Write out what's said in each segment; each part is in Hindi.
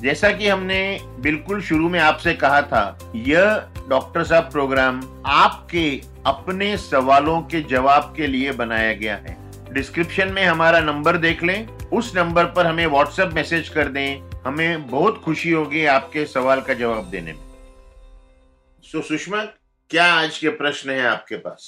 जैसा कि हमने बिल्कुल शुरू में आपसे कहा था, यह डॉक्टर साहब प्रोग्राम आपके अपने सवालों के जवाब के लिए बनाया गया है। डिस्क्रिप्शन में हमारा नंबर देख लें। उस नंबर पर हमें व्हाट्सएप मैसेज कर दें। हमें बहुत खुशी होगी आपके सवाल का जवाब देने में। सो सुषमा, क्या आज के प्रश्न है आपके पास?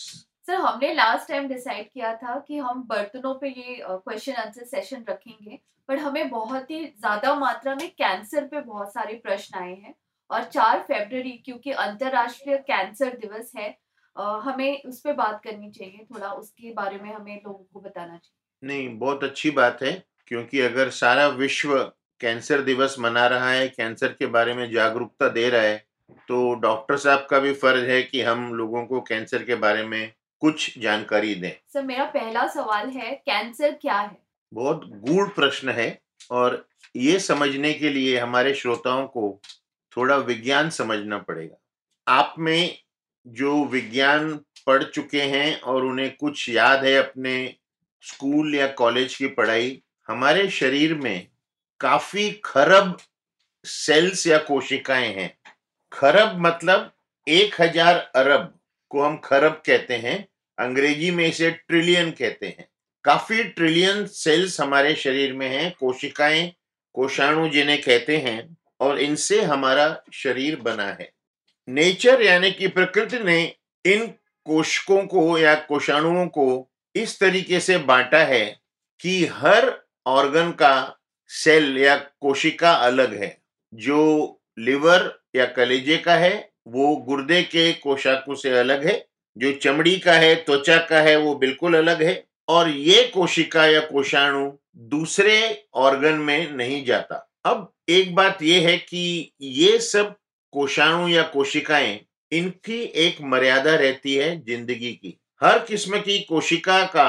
सर, हमने लास्ट टाइम डिसाइड किया था कि हम बर्तनों पे ये क्वेश्चन आंसर सेशन रखेंगे। बट हमें बहुत ही ज़्यादा मात्रा में कैंसर पे बहुत सारे प्रश्न आए हैं। और चार फरवरी क्योंकि अंतरराष्ट्रीय कैंसर दिवस है हमें उस पर बात करनी चाहिए थोड़ा उसके बारे में हमें लोगों को बताना चाहिए। नहीं बहुत अच्छी बात है क्योंकि अगर सारा विश्व कैंसर दिवस मना रहा है कैंसर के बारे में जागरूकता दे रहा है तो डॉक्टर साहब का भी फ़र्ज़ है कि हम लोगों को कैंसर के बारे में कुछ जानकारी दें। सर मेरा पहला सवाल है कैंसर क्या है? बहुत गूढ़ प्रश्न है और ये समझने के लिए हमारे श्रोताओं को थोड़ा विज्ञान समझना पड़ेगा। आप में जो विज्ञान पढ़ चुके हैं और उन्हें कुछ याद है अपने स्कूल या कॉलेज की पढ़ाई, हमारे शरीर में काफ़ी खरब सेल्स या कोशिकाएँ हैं। खरब मतलब एक हज़ार अरब को हम खरब कहते हैं, अंग्रेज़ी में इसे ट्रिलियन कहते हैं। काफ़ी ट्रिलियन सेल्स हमारे शरीर में हैं, कोशिकाएँ, कोषाणु जिन्हें कहते हैं, और इनसे हमारा शरीर बना है। नेचर यानी कि प्रकृति ने इन कोशिकों को या कोषाणुओं को इस तरीके से बांटा है कि हर ऑर्गन का सेल या कोशिका अलग है। जो लिवर या कलेजे का है, वो गुर्दे के कोशाकों से अलग है, जो चमड़ी का है, त्वचा का है, वो बिल्कुल अलग है। और ये कोशिका या कोषाणु दूसरे ऑर्गन में नहीं जाता। अब एक बात ये है कि ये सब कोषाणु या कोशिकाएँ, इनकी एक मर्यादा रहती है ज़िंदगी की। हर किस्म की कोशिका का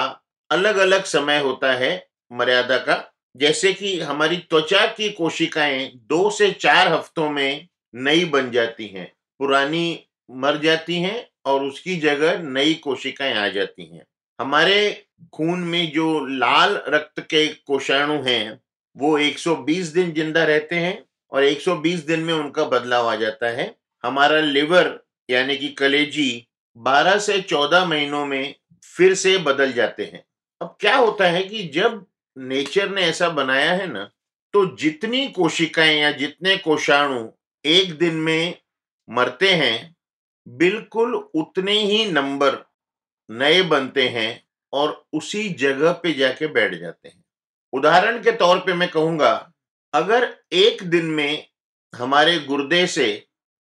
अलग अलग समय होता है मर्यादा का। जैसे कि हमारी त्वचा की कोशिकाएँ दो से चार हफ्तों में नई बन जाती हैं। पुरानी मर जाती हैं और उसकी जगह नई कोशिकाएँ आ जाती हैं। हमारे खून में जो लाल रक्त के कोषाणु हैं, वो 120 दिन ज़िंदा रहते हैं और 120 दिन में उनका बदलाव आ जाता है। हमारा लिवर, यानी कि कलेजी 12 से 14 महीनों में फिर से बदल जाते हैं। अब क्या होता है कि जब नेचर ने ऐसा बनाया है ना तो जितनी कोशिकाएँ या जितने कोषाणु एक दिन में मरते हैं, बिल्कुल उतने ही नंबर नए बनते हैं और उसी जगह पे जाके बैठ जाते हैं। उदाहरण के तौर पे मैं कहूँगा, अगर एक दिन में हमारे गुर्दे से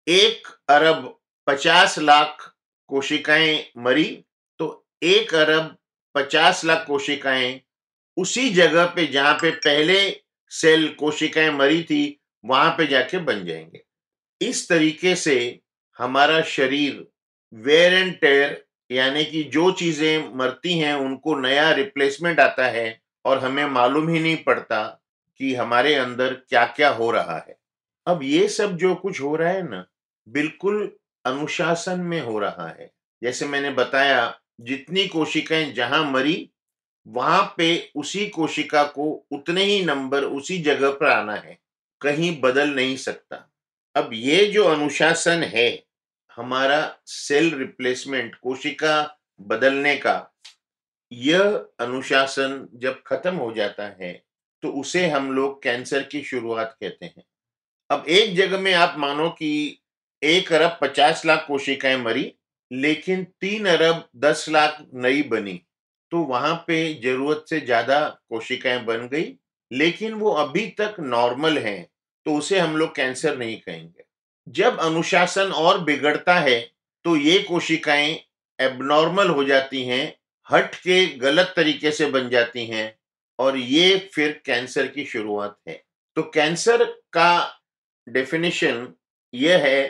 एक अरब पचास लाख कोशिकाएँ मरी तो एक अरब पचास लाख कोशिकाएँ उसी जगह पे जहाँ पे पहले सेल कोशिकाएँ मरी थी, वहाँ पे जाके बन जाएँगे। इस तरीके से हमारा शरीर वेयर एंड टेयर यानी कि जो चीज़ें मरती हैं, उनको नया रिप्लेसमेंट आता है और हमें मालूम ही नहीं पड़ता कि हमारे अंदर क्या क्या हो रहा है। अब ये सब जो कुछ हो रहा है ना, बिल्कुल अनुशासन में हो रहा है। जैसे मैंने बताया, जितनी कोशिकाएँ जहाँ मरी, वहाँ पे उसी कोशिका को उतने ही नंबर उसी जगह पर आना है। कहीं बदल नहीं सकता। अब ये जो अनुशासन है हमारा सेल रिप्लेसमेंट कोशिका बदलने का, यह अनुशासन जब खत्म हो जाता है तो उसे हम लोग कैंसर की शुरुआत कहते हैं। अब एक जगह में आप मानो कि एक अरब पचास लाख कोशिकाएँ मरी, लेकिन तीन अरब दस लाख नई बनी तो वहाँ पे ज़रूरत से ज़्यादा कोशिकाएँ बन गई, लेकिन वो अभी तक नॉर्मल हैं तो उसे हम लोग कैंसर नहीं कहेंगे। जब अनुशासन और बिगड़ता है तो ये कोशिकाएँ एबनॉर्मल हो जाती हैं, हट के गलत तरीके से बन जाती हैं, और ये फिर कैंसर की शुरुआत है। तो कैंसर का डेफिनेशन यह है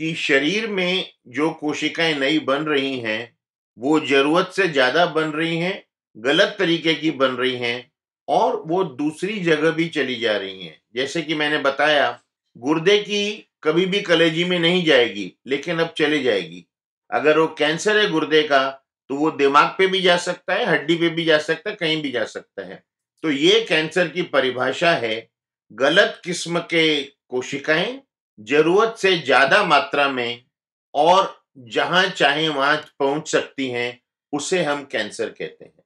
कि शरीर में जो कोशिकाएँ नई बन रही हैं, वो ज़रूरत से ज़्यादा बन रही हैं, गलत तरीके की बन रही हैं, और वो दूसरी जगह भी चली जा रही हैं। जैसे कि मैंने बताया, गुर्दे की कभी भी कलेजी में नहीं जाएगी, लेकिन अब चले जाएगी। अगर वो कैंसर है गुर्दे का तो वो दिमाग पे भी जा सकता है, हड्डी पे भी जा सकता है, कहीं भी जा सकता है। तो ये कैंसर की परिभाषा है। गलत किस्म के कोशिकाएँ ज़रूरत से ज़्यादा मात्रा में और जहाँ चाहे वहाँ पहुँच सकती हैं, उसे हम कैंसर कहते हैं।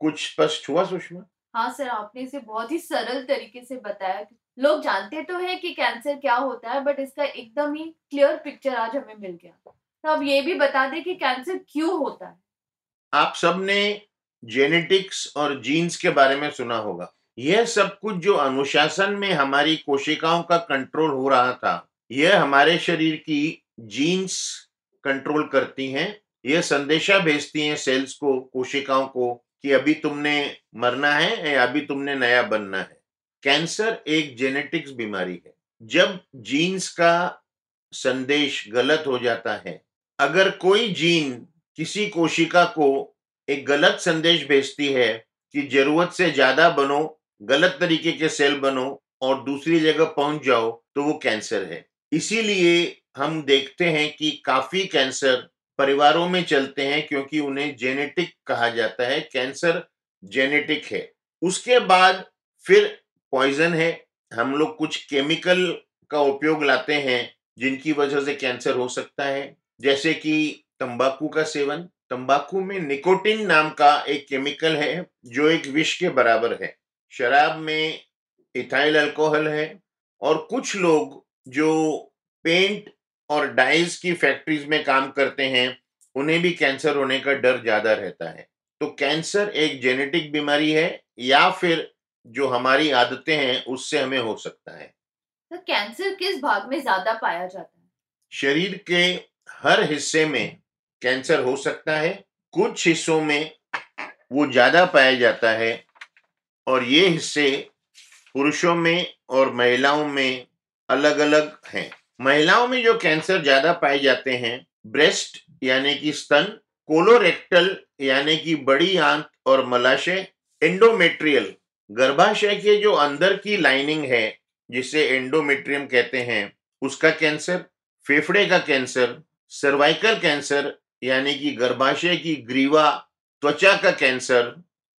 कुछ स्पष्ट हुआ सुषमा? हाँ सर, आपने इसे बहुत ही सरल तरीके से बताया। लोग जानते तो है कि कैंसर क्या होता है बट इसका एकदम ही क्लियर पिक्चर आज हमें मिल गया। तो अब ये भी बता दें कि कैंसर क्यों होता है। आप सबने जेनेटिक्स और जीन्स के बारे में सुना होगा। यह सब कुछ जो अनुशासन में हमारी कोशिकाओं का कंट्रोल हो रहा था, यह हमारे शरीर की जीन्स कंट्रोल करती हैं, यह संदेशा भेजती हैं सेल्स को, कोशिकाओं को कि अभी तुमने मरना है या अभी तुमने नया बनना है। कैंसर एक जेनेटिक्स बीमारी है। जब जीन्स का संदेश गलत हो जाता है, अगर कोई जीन किसी कोशिका को एक गलत संदेश भेजती है कि ज़रूरत से ज़्यादा बनो, गलत तरीके के सेल बनो और दूसरी जगह पहुँच जाओ तो वो कैंसर है। इसीलिए हम देखते हैं कि काफ़ी कैंसर परिवारों में चलते हैं क्योंकि उन्हें जेनेटिक कहा जाता है। कैंसर जेनेटिक है। उसके बाद फिर पॉइजन है, हम लोग कुछ केमिकल का उपयोग लाते हैं, जिनकी वजह से कैंसर हो सकता है। जैसे कि तंबाकू का सेवन, तंबाकू में निकोटिन नाम का एक केमिकल है, जो एक विष के बराबर है। शराब में इथाइल अल्कोहल है, और कुछ लोग जो पेंट और डाइज की फैक्ट्रीज में काम करते हैं, उन्हें भी कैंसर होने का डर ज़्यादा रहता है। तो कैंसर एक जेनेटिक बीमारी है, या फिर जो हमारी आदतें हैं उससे हमें हो सकता है। तो कैंसर किस भाग में ज़्यादा पाया जाता है? शरीर के हर हिस्से में कैंसर हो सकता है कुछ हिस्सों में वो ज़्यादा पाया जाता है और ये हिस्से पुरुषों में और महिलाओं में अलग अलग हैं। महिलाओं में जो कैंसर ज़्यादा पाए जाते हैं ब्रेस्ट यानी कि स्तन कोलोरेक्टल यानी कि बड़ी आंत और मलाशय एंडोमेट्रियल गर्भाशय के जो अंदर की लाइनिंग है, जिसे एंडोमेट्रियम कहते हैं, उसका कैंसर फेफड़े का कैंसर सर्वाइकल कैंसर यानी कि गर्भाशय की ग्रीवा, त्वचा का कैंसर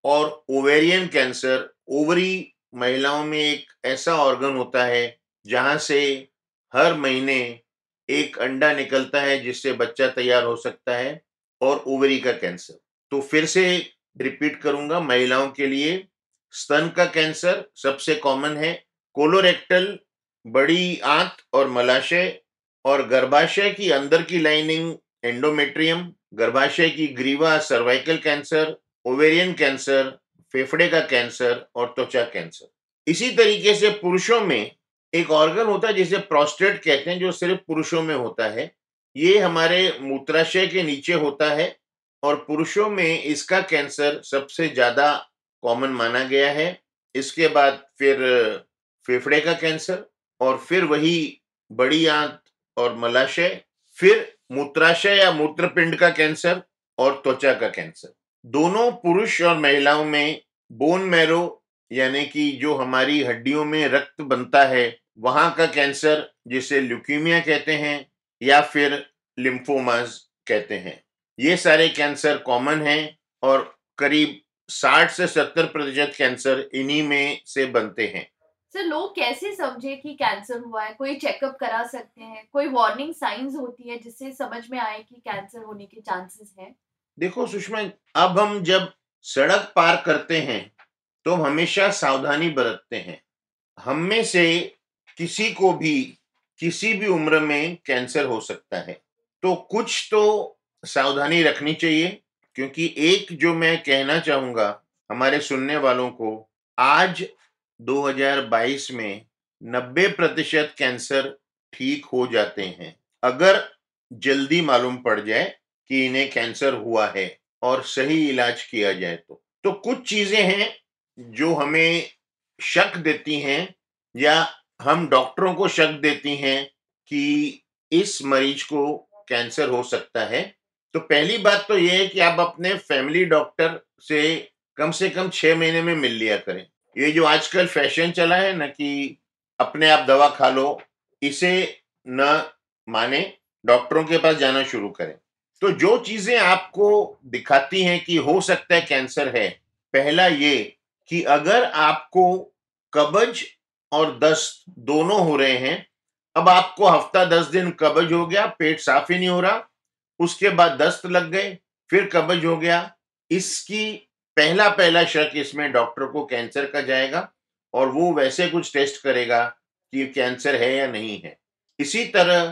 और ओवेरियन कैंसर ओवरी महिलाओं में एक ऐसा ऑर्गन होता है, जहाँ से हर महीने एक अंडा निकलता है, जिससे बच्चा तैयार हो सकता है, और ओवरी का कैंसर तो फिर से रिपीट करूँगा, महिलाओं के लिए स्तन का कैंसर सबसे कॉमन है। कोलोरेक्टल, बड़ी आंत और मलाशय और गर्भाशय की अंदर की लाइनिंग एंडोमेट्रियम, गर्भाशय की ग्रीवा, सर्वाइकल कैंसर, ओवेरियन कैंसर, फेफड़े का कैंसर और त्वचा कैंसर। इसी तरीके से पुरुषों में एक ऑर्गन होता है जिसे प्रोस्टेट कहते हैं, जो सिर्फ़ पुरुषों में होता है। ये हमारे मूत्राशय के नीचे होता है और पुरुषों में इसका कैंसर सबसे ज़्यादा कॉमन माना गया है। इसके बाद फिर, फेफड़े का कैंसर और फिर वही बड़ी आंत और मलाशय, फिर मूत्राशय या मूत्रपिंड का कैंसर और त्वचा का कैंसर दोनों पुरुष और महिलाओं में बोन मैरो यानी कि जो हमारी हड्डियों में रक्त बनता है, वहाँ का कैंसर जिसे ल्यूकीमिया कहते हैं या फिर लिम्फोमास कहते हैं। ये सारे कैंसर कॉमन हैं और करीब 60 से 70 प्रतिशत कैंसर इन्हीं में से बनते हैं। सर लोग कैसे समझे कि कैंसर हुआ है? कोई चेकअप करा सकते हैं? कोई वार्निंग साइंस होती है जिससे समझ में आए कि कैंसर होने के चांसेस हैं? देखो सुषमा अब हम जब सड़क पार करते हैं तो हमेशा सावधानी बरतते हैं। हम में से किसी को भी किसी भी उम्र में कैंसर हो सकता है। तो कुछ तो सावधानी रखनी चाहिए। क्योंकि एक जो मैं कहना चाहूँगा हमारे सुनने वालों को, आज 2022 में 90 प्रतिशत कैंसर ठीक हो जाते हैं। अगर जल्दी मालूम पड़ जाए कि इन्हें कैंसर हुआ है और सही इलाज किया जाए तो। तो कुछ चीज़ें हैं जो हमें शक देती हैं या हम डॉक्टरों को शक देती हैं कि इस मरीज़ को कैंसर हो सकता है। तो पहली बात तो ये है कि आप अपने फैमिली डॉक्टर से कम से कम छह महीने में मिल लिया करें। ये जो आजकल फ़ैशन चला है ना कि अपने आप दवा खा लो, इसे न माने डॉक्टरों के पास जाना शुरू करें। तो जो चीज़ें आपको दिखाती हैं कि हो सकता है कैंसर है, पहला ये कि अगर आपको कब्ज और दस्त दोनों हो रहे हैं, अब आपको हफ़्ता दस दिन कब्ज हो गया, पेट साफ़ ही नहीं हो रहा उसके बाद दस्त लग गए, फिर कब्ज हो गया। इसकी पहला पहला शक इसमें डॉक्टर को कैंसर का जाएगा और वो वैसे कुछ टेस्ट करेगा कि कैंसर है या नहीं है। इसी तरह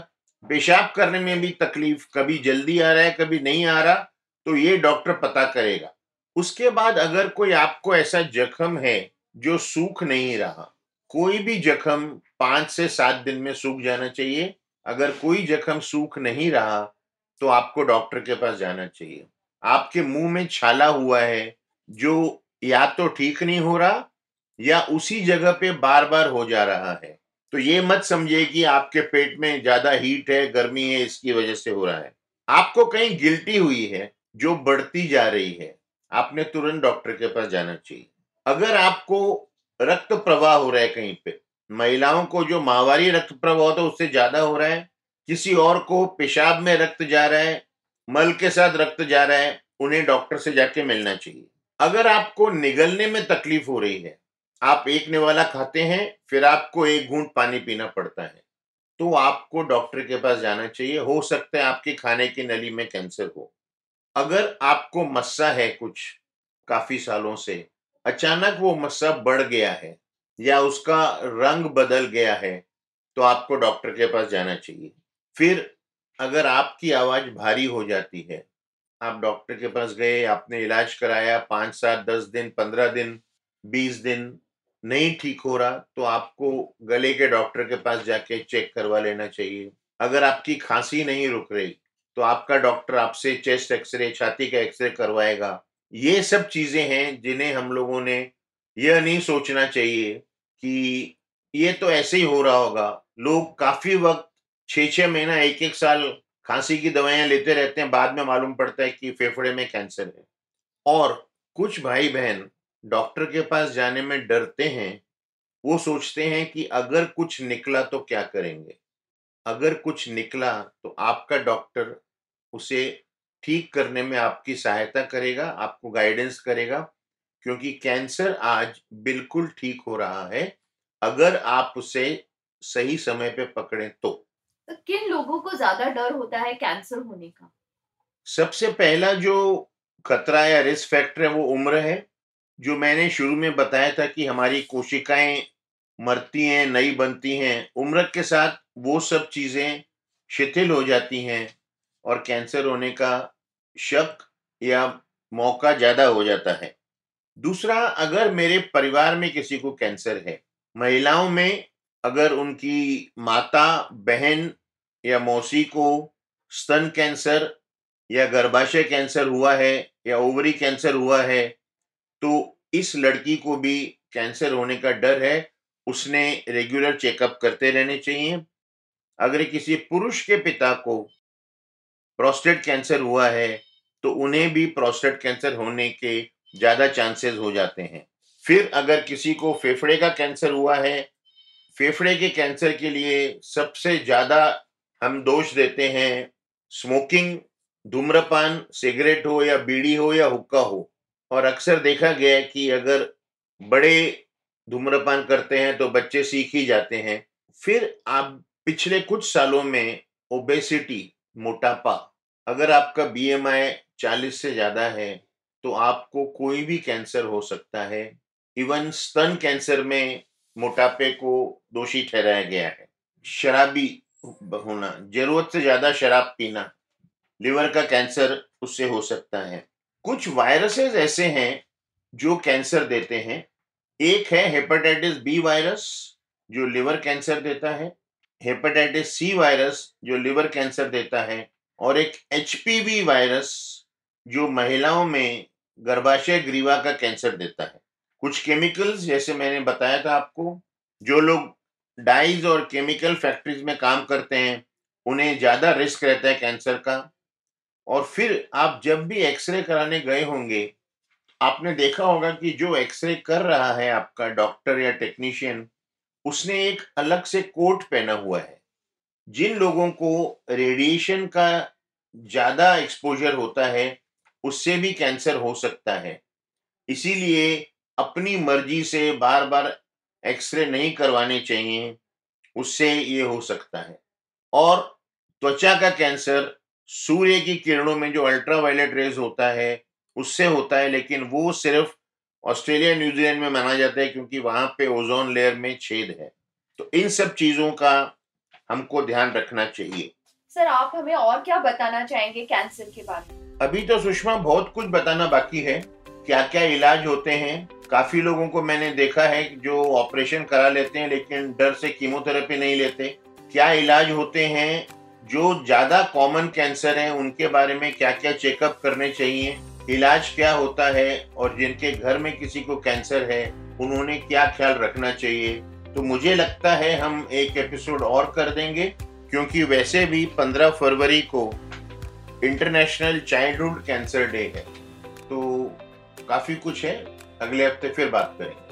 पेशाब करने में भी तकलीफ़ कभी जल्दी आ रहा है, कभी नहीं आ रहा तो ये डॉक्टर पता करेगा। उसके बाद अगर कोई आपको ऐसा जख्म है जो सूख नहीं रहा, कोई भी जख्म पाँच से सात दिन में सूख जाना चाहिए। अगर कोई जख्म सूख नहीं रहा तो आपको डॉक्टर के पास जाना चाहिए। आपके मुँह में छाला हुआ है, जो या तो ठीक नहीं हो रहा या उसी जगह पे बार बार हो जा रहा है। तो ये मत समझिए कि आपके पेट में ज़्यादा हीट है, गर्मी है, इसकी वजह से हो रहा है। आपको कहीं गिल्टी हुई है, जो बढ़ती जा रही है, आपने तुरंत डॉक्टर के पास जाना चाहिए। अगर आपको रक्त प्रवाह हो रहा है कहीं पे, महिलाओं को जो माहवारी रक्त प्रवाह होता है, उससे ज़्यादा हो रहा है किसी और को पेशाब में रक्त जा रहा है, मल के साथ रक्त जा रहा है, उन्हें डॉक्टर से जाके मिलना चाहिए। अगर आपको निगलने में तकलीफ़ हो रही है, आप एक निवाला खाते हैं, फिर आपको एक घूंट पानी पीना पड़ता है। तो आपको डॉक्टर के पास जाना चाहिए, हो सकता है आपके खाने की नली में कैंसर हो। अगर आपको मस्सा है कुछ, काफ़ी सालों से, अचानक वो मस्सा बढ़ गया है, या उसका रंग बदल गया है तो आपको डॉक्टर के पास जाना चाहिए। फिर अगर आपकी आवाज़ भारी हो जाती है, आप डॉक्टर के पास गए, आपने इलाज कराया, पाँच सात, दस दिन, पंद्रह दिन, बीस दिन नहीं ठीक हो रहा तो आपको गले के डॉक्टर के पास जाके चेक करवा लेना चाहिए। अगर आपकी खांसी नहीं रुक रही तो आपका डॉक्टर आपसे चेस्ट एक्सरे, छाती का एक्सरे करवाएगा। ये सब चीज़ें हैं जिन्हें हम लोगों ने यह नहीं सोचना चाहिए कि ये तो ऐसे ही हो रहा होगा। लोग काफ़ी वक्त छह छह महीना एक एक साल खांसी की दवाइयाँ लेते रहते हैं, बाद में मालूम पड़ता है कि फेफड़े में कैंसर है। और कुछ भाई बहन डॉक्टर के पास जाने में डरते हैं, वो सोचते हैं कि अगर कुछ निकला तो क्या करेंगे? अगर कुछ निकला तो आपका डॉक्टर उसे ठीक करने में आपकी सहायता करेगा, आपको गाइडेंस करेगा, क्योंकि कैंसर आज बिल्कुल ठीक हो रहा है। अगर आप उसे सही समय पे पकड़े तो। किन लोगों को ज़्यादा डर होता है कैंसर होने का? सबसे पहला जो खतरा या रिस्क फैक्टर है वो उम्र है। जो मैंने शुरू में बताया था कि हमारी कोशिकाएँ मरती हैं, नई बनती हैं, उम्र के साथ वो सब चीज़ें शिथिल हो जाती हैं और कैंसर होने का शक या मौका ज़्यादा हो जाता है। दूसरा, अगर मेरे परिवार में किसी को कैंसर है, महिलाओं में अगर उनकी माता, बहन या मौसी को स्तन कैंसर या गर्भाशय कैंसर हुआ है या ओवरी कैंसर हुआ है तो इस लड़की को भी कैंसर होने का डर है, उसने रेगुलर चेकअप करते रहने चाहिए। अगर किसी पुरुष के पिता को प्रोस्टेट कैंसर हुआ है तो उन्हें भी प्रोस्टेट कैंसर होने के ज़्यादा चांसेस हो जाते हैं। फिर अगर किसी को फेफड़े का कैंसर हुआ है, फेफड़े के कैंसर के लिए सबसे ज़्यादा हम दोष देते हैं स्मोकिंग धूम्रपान, सिगरेट हो या बीड़ी हो या हुक्का हो। और अक्सर देखा गया है कि अगर बड़े धूम्रपान करते हैं तो बच्चे सीख ही जाते हैं। फिर आप पिछले कुछ सालों में ओबेसिटी मोटापा, अगर आपका बीएमआई 40 से ज़्यादा है तो आपको कोई भी कैंसर हो सकता है। इवन स्तन कैंसर में मोटापे को दोषी ठहराया गया है। शराबी होना ज़रूरत से ज़्यादा शराब पीना। लिवर का कैंसर उससे हो सकता है। कुछ वायरसेस ऐसे हैं जो कैंसर देते हैं। एक है हेपेटाइटिस बी वायरस, जो लिवर कैंसर देता है। हेपेटाइटिस सी वायरस, जो लिवर कैंसर देता है। और एक एच वायरस, जो महिलाओं में गर्भाशय ग्रीवा का कैंसर देता है। कुछ केमिकल्स, जैसे मैंने बताया था आपको, जो लोग डाइज और केमिकल फैक्ट्रीज में काम करते हैं, उन्हें ज़्यादा रिस्क रहता है कैंसर का। और फिर आप जब भी एक्सरे कराने गए होंगे, आपने देखा होगा कि जो एक्सरे कर रहा है आपका डॉक्टर या टेक्नीशियन उसने एक अलग से कोट पहना हुआ है। जिन लोगों को रेडिएशन का ज़्यादा एक्सपोजर होता है, उससे भी कैंसर हो सकता है। इसीलिए अपनी मर्ज़ी से बार बार एक्सरे नहीं करवाने चाहिए उससे ये हो सकता है। और त्वचा का कैंसर सूर्य की किरणों में जो अल्ट्रावायलेट रेज होता है उससे होता है लेकिन वो सिर्फ़ ऑस्ट्रेलिया न्यूजीलैंड में माना जाता है क्योंकि वहाँ पे ओजोन लेयर में छेद है। तो इन सब चीज़ों का हमको ध्यान रखना चाहिए। सर आप हमें और क्या बताना चाहेंगे कैंसर के बारे में? अभी तो सुषमा बहुत कुछ बताना बाकी है। क्या क्या इलाज होते हैं? काफ़ी लोगों को मैंने देखा है जो ऑपरेशन करा लेते हैं, लेकिन डर से कीमोथेरेपी नहीं लेते। क्या इलाज होते हैं? जो ज़्यादा कॉमन कैंसर है, उनके बारे में क्या क्या चेकअप करने चाहिए? इलाज क्या होता है और जिनके घर में किसी को कैंसर है, उन्होंने क्या ख्याल रखना चाहिए? तो मुझे लगता है हम एक एपिसोड और कर देंगे, क्योंकि वैसे भी 15 फरवरी को इंटरनेशनल चाइल्डहुड कैंसर डे है। काफ़ी कुछ है। अगले हफ़्ते फिर बात करेंगे।